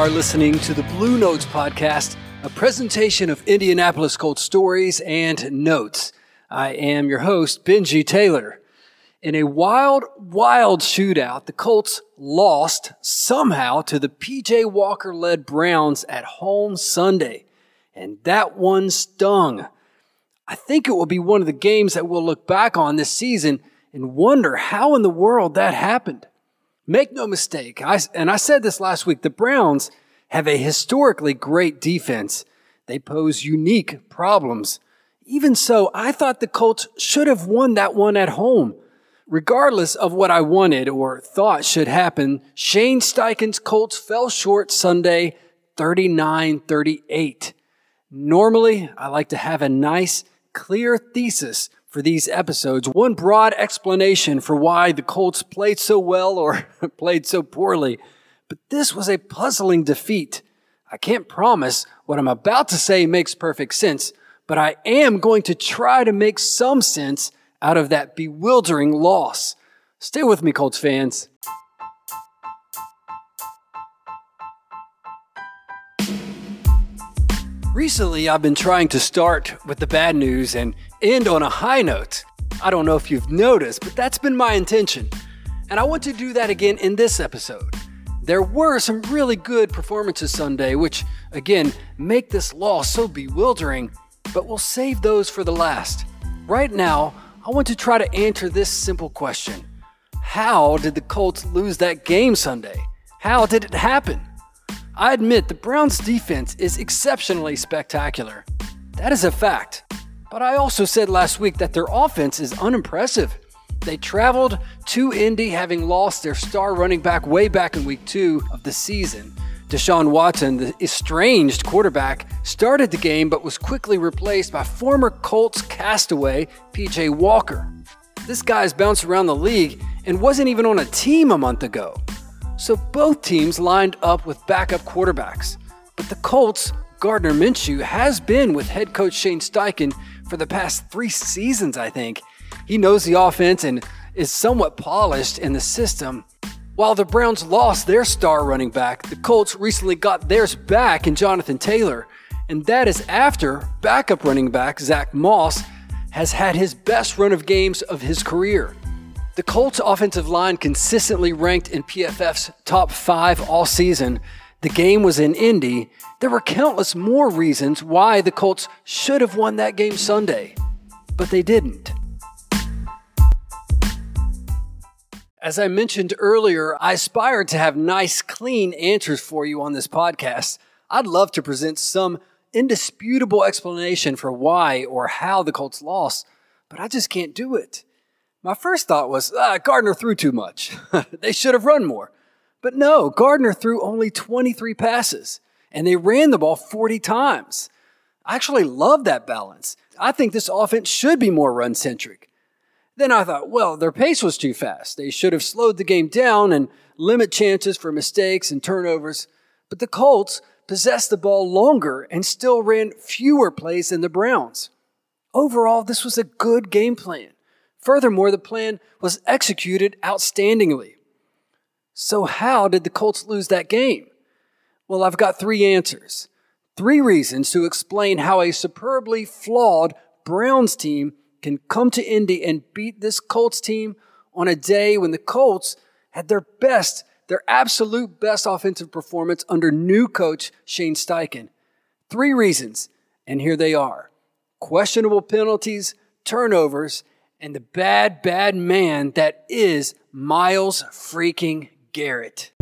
Are listening to the Blue Notes Podcast, a presentation of Indianapolis Colts stories and notes. I am your host, Benji Taylor. In a wild, wild shootout, the Colts lost somehow to the PJ Walker led Browns at home Sunday. And that one stung. I think it will be one of the games that we'll look back on this season and wonder how in the world that happened. Make no mistake, I, and I said this last week, the Browns have a historically great defense. They pose unique problems. Even so, I thought the Colts should have won that one at home. Regardless of what I wanted or thought should happen, Shane Steichen's Colts fell short Sunday 39 38. Normally, I like to have a nice, clear thesis for these episodes, one broad explanation for why the Colts played so well or played so poorly. But this was a puzzling defeat. I can't promise what I'm about to say makes perfect sense, but I am going to try to make some sense out of that bewildering loss. Stay with me, Colts fans. Recently, I've been trying to start with the bad news and end on a high note. I don't know if you've noticed, but that's been my intention. And I want to do that again in this episode. There were some really good performances Sunday, which, again, make this loss so bewildering, but we'll save those for the last. Right now, I want to try to answer this simple question How did the Colts lose that game Sunday? How did it happen? I admit the Browns' defense is exceptionally spectacular. That is a fact. But I also said last week that their offense is unimpressive. They traveled to Indy having lost their star running back way back in week two of the season. Deshaun Watson, the estranged quarterback, started the game but was quickly replaced by former Colts castaway PJ Walker. This guy's bounced around the league and wasn't even on a team a month ago. So both teams lined up with backup quarterbacks. But the Colts, Gardner Minshew, has been with head coach Shane Steichen for the past three seasons, I think. He knows the offense and is somewhat polished in the system. While the Browns lost their star running back, the Colts recently got theirs back in Jonathan Taylor, and that is after backup running back Zach Moss has had his best run of games of his career. The Colts offensive line consistently ranked in PFF's top five all season. The game was in Indy. There were countless more reasons why the Colts should have won that game Sunday, but they didn't. As I mentioned earlier, I aspire to have nice, clean answers for you on this podcast. I'd love to present some indisputable explanation for why or how the Colts lost, but I just can't do it. My first thought was, ah, Gardner threw too much. they should have run more. But no, Gardner threw only 23 passes, and they ran the ball 40 times. I actually love that balance. I think this offense should be more run centric. Then I thought, well, their pace was too fast. They should have slowed the game down and limit chances for mistakes and turnovers. But the Colts possessed the ball longer and still ran fewer plays than the Browns. Overall, this was a good game plan. Furthermore, the plan was executed outstandingly. So, how did the Colts lose that game? Well, I've got three answers. Three reasons to explain how a superbly flawed Browns team can come to Indy and beat this Colts team on a day when the Colts had their best, their absolute best offensive performance under new coach Shane Steichen. Three reasons, and here they are questionable penalties, turnovers, and the bad, bad man that is Myles freaking Garrett.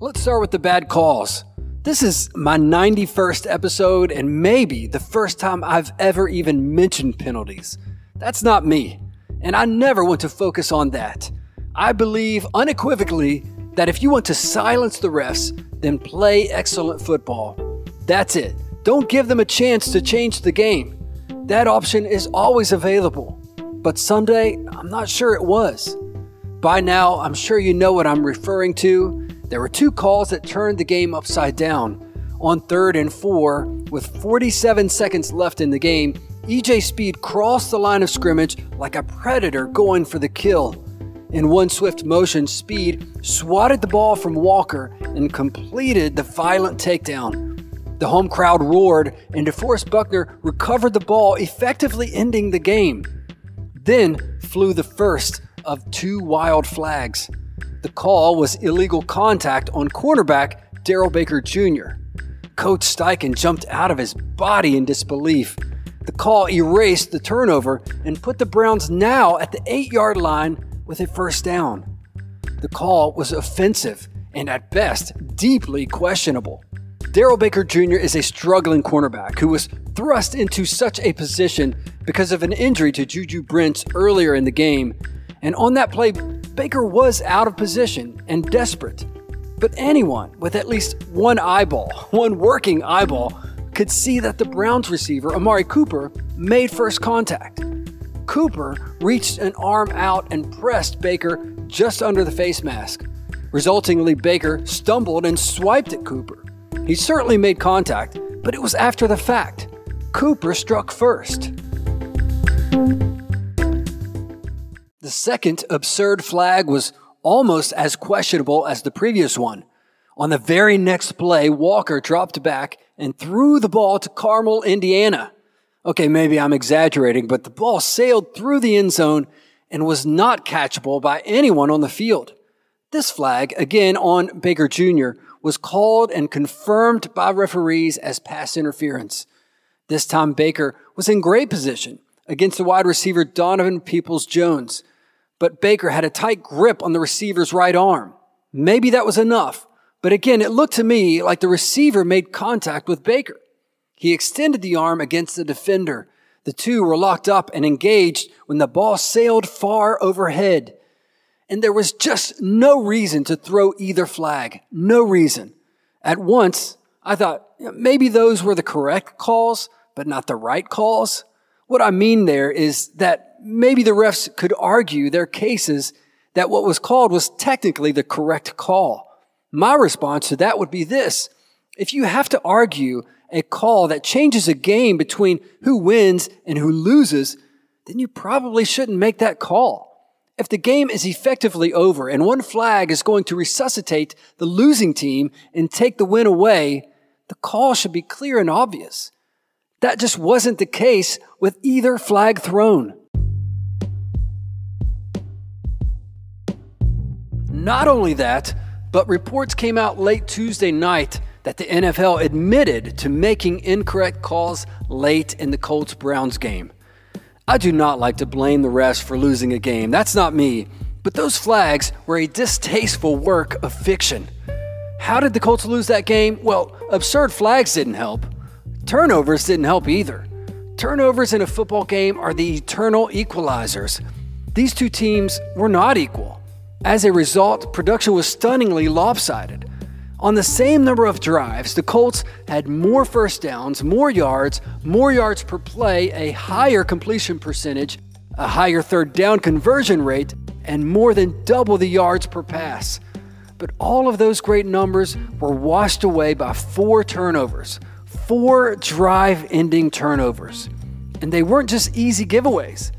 Let's start with the bad calls. This is my 91st episode and maybe the first time I've ever even mentioned penalties. That's not me, and I never want to focus on that. I believe unequivocally that if you want to silence the refs, then play excellent football. That's it. Don't give them a chance to change the game. That option is always available. But Sunday, I'm not sure it was. By now, I'm sure you know what I'm referring to. There were two calls that turned the game upside down. On third and four, with 47 seconds left in the game, EJ Speed crossed the line of scrimmage like a predator going for the kill. in one swift motion, Speed swatted the ball from Walker and completed the violent takedown. The home crowd roared, and DeForest Buckner recovered the ball, effectively ending the game. Then flew the first of two wild flags. The call was illegal contact on cornerback Darrell Baker Jr. Coach Steichen jumped out of his body in disbelief. The call erased the turnover and put the Browns now at the eight yard line with a first down. The call was offensive and at best deeply questionable. Darrell Baker Jr. is a struggling cornerback who was thrust into such a position because of an injury to Juju Brents earlier in the game. And on that play, Baker was out of position and desperate. But anyone with at least one eyeball, one working eyeball, could see that the Browns receiver, Amari Cooper, made first contact. Cooper reached an arm out and pressed Baker just under the face mask. Resultingly, Baker stumbled and swiped at Cooper. He certainly made contact, but it was after the fact. Cooper struck first. The second absurd flag was almost as questionable as the previous one. On the very next play, Walker dropped back and threw the ball to Carmel, Indiana. Okay, maybe I'm exaggerating, but the ball sailed through the end zone and was not catchable by anyone on the field. This flag, again on Baker Jr., was called and confirmed by referees as pass interference. This time Baker was in great position against the wide receiver Donovan Peoples Jones but Baker had a tight grip on the receiver's right arm. Maybe that was enough, but again, it looked to me like the receiver made contact with Baker. He extended the arm against the defender. The two were locked up and engaged when the ball sailed far overhead. And there was just no reason to throw either flag. No reason. At once, I thought maybe those were the correct calls, but not the right calls. What I mean there is that maybe the refs could argue their cases that what was called was technically the correct call. My response to that would be this. If you have to argue a call that changes a game between who wins and who loses, then you probably shouldn't make that call. If the game is effectively over and one flag is going to resuscitate the losing team and take the win away, the call should be clear and obvious. That just wasn't the case with either flag thrown. Not only that, but reports came out late Tuesday night that the NFL admitted to making incorrect calls late in the Colts Browns game. I do not like to blame the refs for losing a game. That's not me. But those flags were a distasteful work of fiction. How did the Colts lose that game? Well, absurd flags didn't help. Turnovers didn't help either. Turnovers in a football game are the eternal equalizers. These two teams were not equal. As a result, production was stunningly lopsided. On the same number of drives, the Colts had more first downs, more yards, more yards per play, a higher completion percentage, a higher third down conversion rate, and more than double the yards per pass. But all of those great numbers were washed away by four turnovers, four drive ending turnovers. And they weren't just easy giveaways.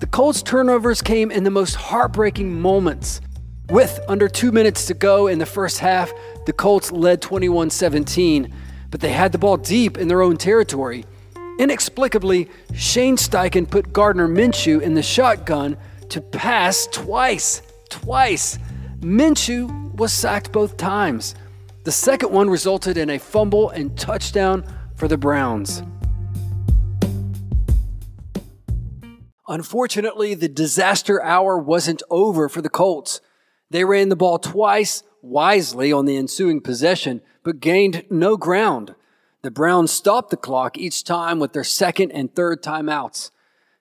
The Colts' turnovers came in the most heartbreaking moments. With under two minutes to go in the first half, the Colts led 21 17, but they had the ball deep in their own territory. Inexplicably, Shane Steichen put Gardner Minshew in the shotgun to pass twice. Twice. Minshew was sacked both times. The second one resulted in a fumble and touchdown for the Browns. Unfortunately, the disaster hour wasn't over for the Colts. They ran the ball twice wisely on the ensuing possession, but gained no ground. The Browns stopped the clock each time with their second and third timeouts.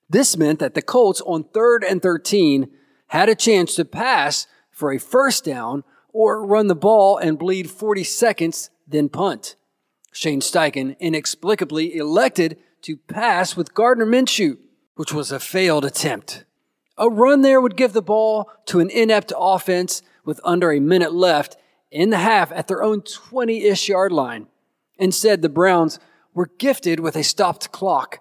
This meant that the Colts on third and 13 had a chance to pass for a first down or run the ball and bleed 40 seconds, then punt. Shane Steichen inexplicably elected to pass with Gardner Minshew, which was a failed attempt. A run there would give the ball to an inept offense with under a minute left in the half at their own 20 ish yard line. Instead, the Browns were gifted with a stopped clock.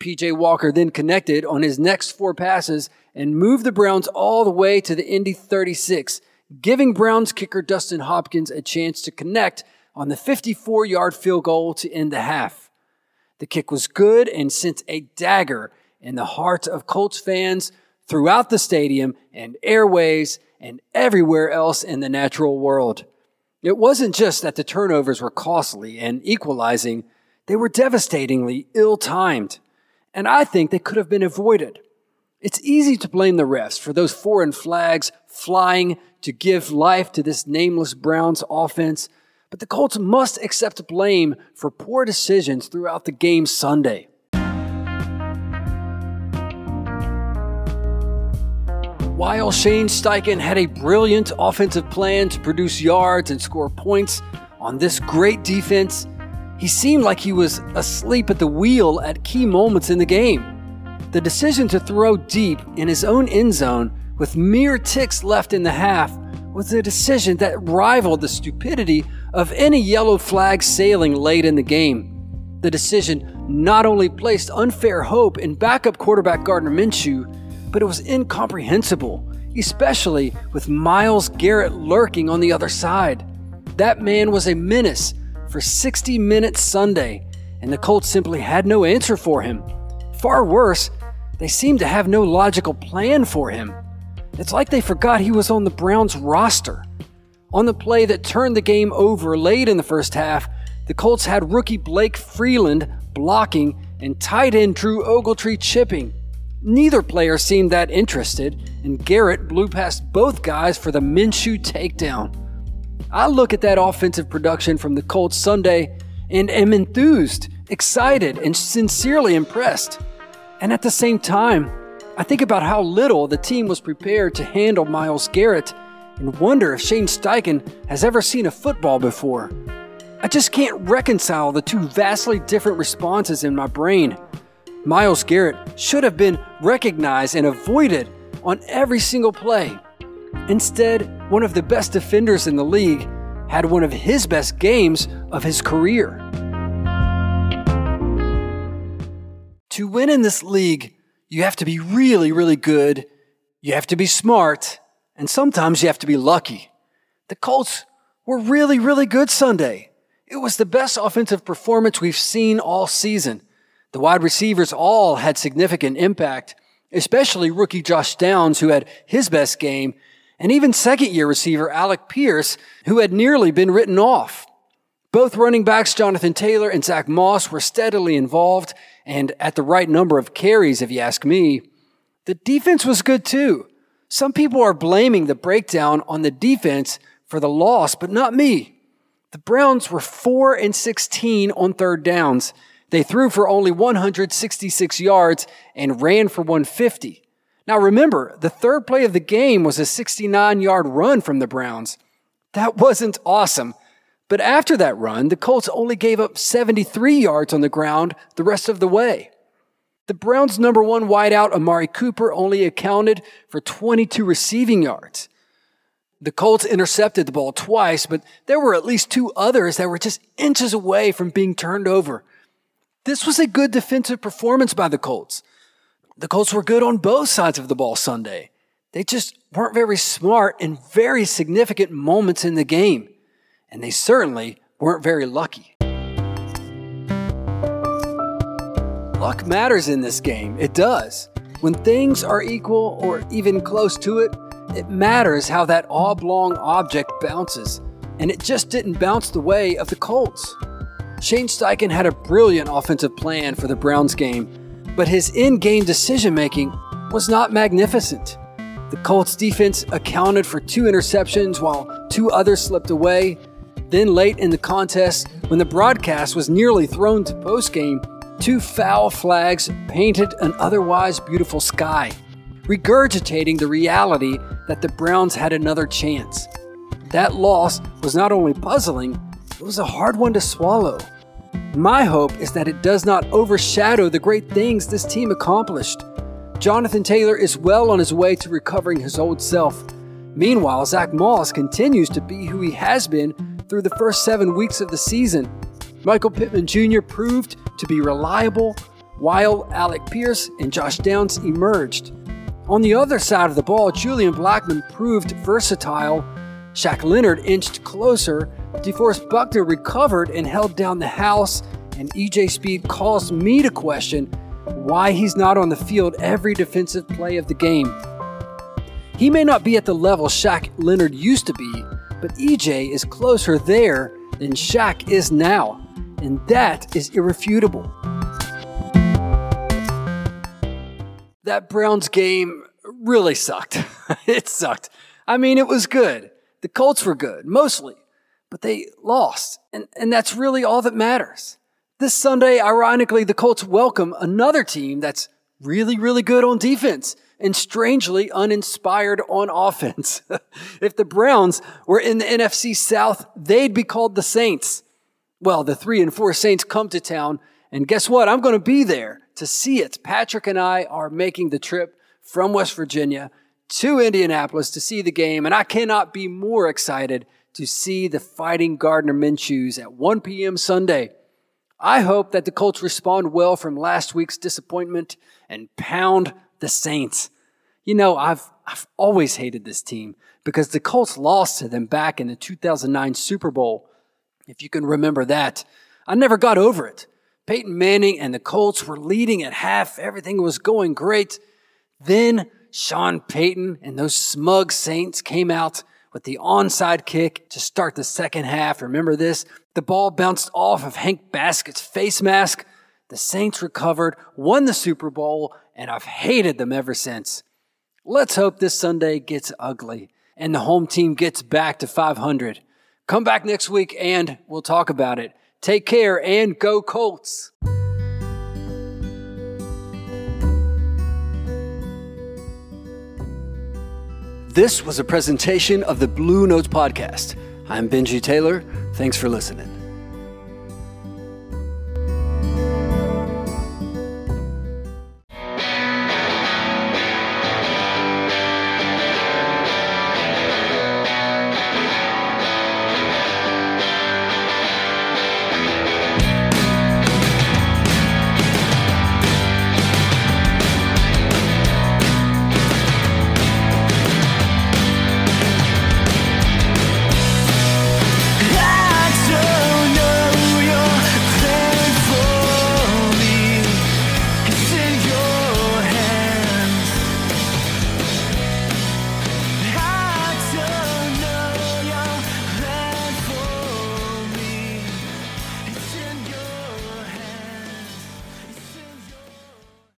PJ Walker then connected on his next four passes and moved the Browns all the way to the Indy 36, giving Browns kicker Dustin Hopkins a chance to connect on the 54 yard field goal to end the half. The kick was good and sent a dagger in the hearts of Colts fans throughout the stadium and airways and everywhere else in the natural world. It wasn't just that the turnovers were costly and equalizing, they were devastatingly ill timed. And I think they could have been avoided. It's easy to blame the refs for those foreign flags flying to give life to this nameless Browns offense, but the Colts must accept blame for poor decisions throughout the game Sunday. While Shane Steichen had a brilliant offensive plan to produce yards and score points on this great defense, he seemed like he was asleep at the wheel at key moments in the game. The decision to throw deep in his own end zone with mere ticks left in the half was a decision that rivaled the stupidity of any yellow flag sailing late in the game. The decision not only placed unfair hope in backup quarterback Gardner Minshew, but it was incomprehensible, especially with Myles Garrett lurking on the other side. That man was a menace for 60 minutes Sunday, and the Colts simply had no answer for him. Far worse, they seemed to have no logical plan for him. It's like they forgot he was on the Browns roster. On the play that turned the game over late in the first half, the Colts had rookie Blake Freeland blocking and tight end Drew Ogletree chipping. Neither player seemed that interested, and Garrett blew past both guys for the Minshew takedown. I look at that offensive production from the Colts Sunday and am enthused, excited, and sincerely impressed. And at the same time, I think about how little the team was prepared to handle Myles Garrett and wonder if Shane Steichen has ever seen a football before. I just can't reconcile the two vastly different responses in my brain. Myles Garrett should have been recognized and avoided on every single play. Instead, one of the best defenders in the league had one of his best games of his career. To win in this league, you have to be really, really good, you have to be smart, and sometimes you have to be lucky. The Colts were really, really good Sunday. It was the best offensive performance we've seen all season. The wide receivers all had significant impact, especially rookie Josh Downs, who had his best game, and even second year receiver Alec Pierce, who had nearly been written off. Both running backs, Jonathan Taylor and Zach Moss, were steadily involved and at the right number of carries, if you ask me. The defense was good too. Some people are blaming the breakdown on the defense for the loss, but not me. The Browns were 4 and 16 on third downs they threw for only 166 yards and ran for 150. Now remember, the third play of the game was a 69 yard run from the Browns. That wasn't awesome. But after that run, the Colts only gave up 73 yards on the ground the rest of the way. The Browns' number one wideout, Amari Cooper, only accounted for 22 receiving yards. The Colts intercepted the ball twice, but there were at least two others that were just inches away from being turned over. This was a good defensive performance by the Colts. The Colts were good on both sides of the ball Sunday. They just weren't very smart in very significant moments in the game. And they certainly weren't very lucky. Luck matters in this game. It does. When things are equal or even close to it, it matters how that oblong object bounces. And it just didn't bounce the way of the Colts. Shane Steichen had a brilliant offensive plan for the Browns game, but his in game decision making was not magnificent. The Colts defense accounted for two interceptions while two others slipped away. Then, late in the contest, when the broadcast was nearly thrown to postgame, two foul flags painted an otherwise beautiful sky, regurgitating the reality that the Browns had another chance. That loss was not only puzzling, was a hard one to swallow. My hope is that it does not overshadow the great things this team accomplished. Jonathan Taylor is well on his way to recovering his old self. Meanwhile, Zach Moss continues to be who he has been through the first seven weeks of the season. Michael Pittman Jr. proved to be reliable, while Alec Pierce and Josh Downs emerged. On the other side of the ball, Julian Blackmon proved versatile. Shaq Leonard inched closer. DeForest Buckner recovered and held down the house. And EJ Speed caused me to question why he's not on the field every defensive play of the game. He may not be at the level Shaq Leonard used to be, but EJ is closer there than Shaq is now, and that is irrefutable. That Browns game really sucked. it sucked. I mean, it was good. The Colts were good, mostly, but they lost, and, and that's really all that matters. This Sunday, ironically, the Colts welcome another team that's really, really good on defense and strangely uninspired on offense. if the Browns were in the NFC South, they'd be called the Saints. Well, the three and four Saints come to town, and guess what? I'm going to be there to see it. Patrick and I are making the trip from West Virginia to Indianapolis to see the game, and I cannot be more excited to see the Fighting Gardner Minshews at 1 p.m. Sunday. I hope that the Colts respond well from last week's disappointment and pound the Saints. You know, I've, I've always hated this team because the Colts lost to them back in the 2009 Super Bowl. If you can remember that, I never got over it. Peyton Manning and the Colts were leading at half. Everything was going great. Then Sean Payton and those smug Saints came out with the onside kick to start the second half. Remember this? The ball bounced off of Hank Baskett's face mask. The Saints recovered, won the Super Bowl, and I've hated them ever since. Let's hope this Sunday gets ugly and the home team gets back to 500. Come back next week and we'll talk about it. Take care and go Colts. This was a presentation of the Blue Notes Podcast. I'm Benji Taylor. Thanks for listening.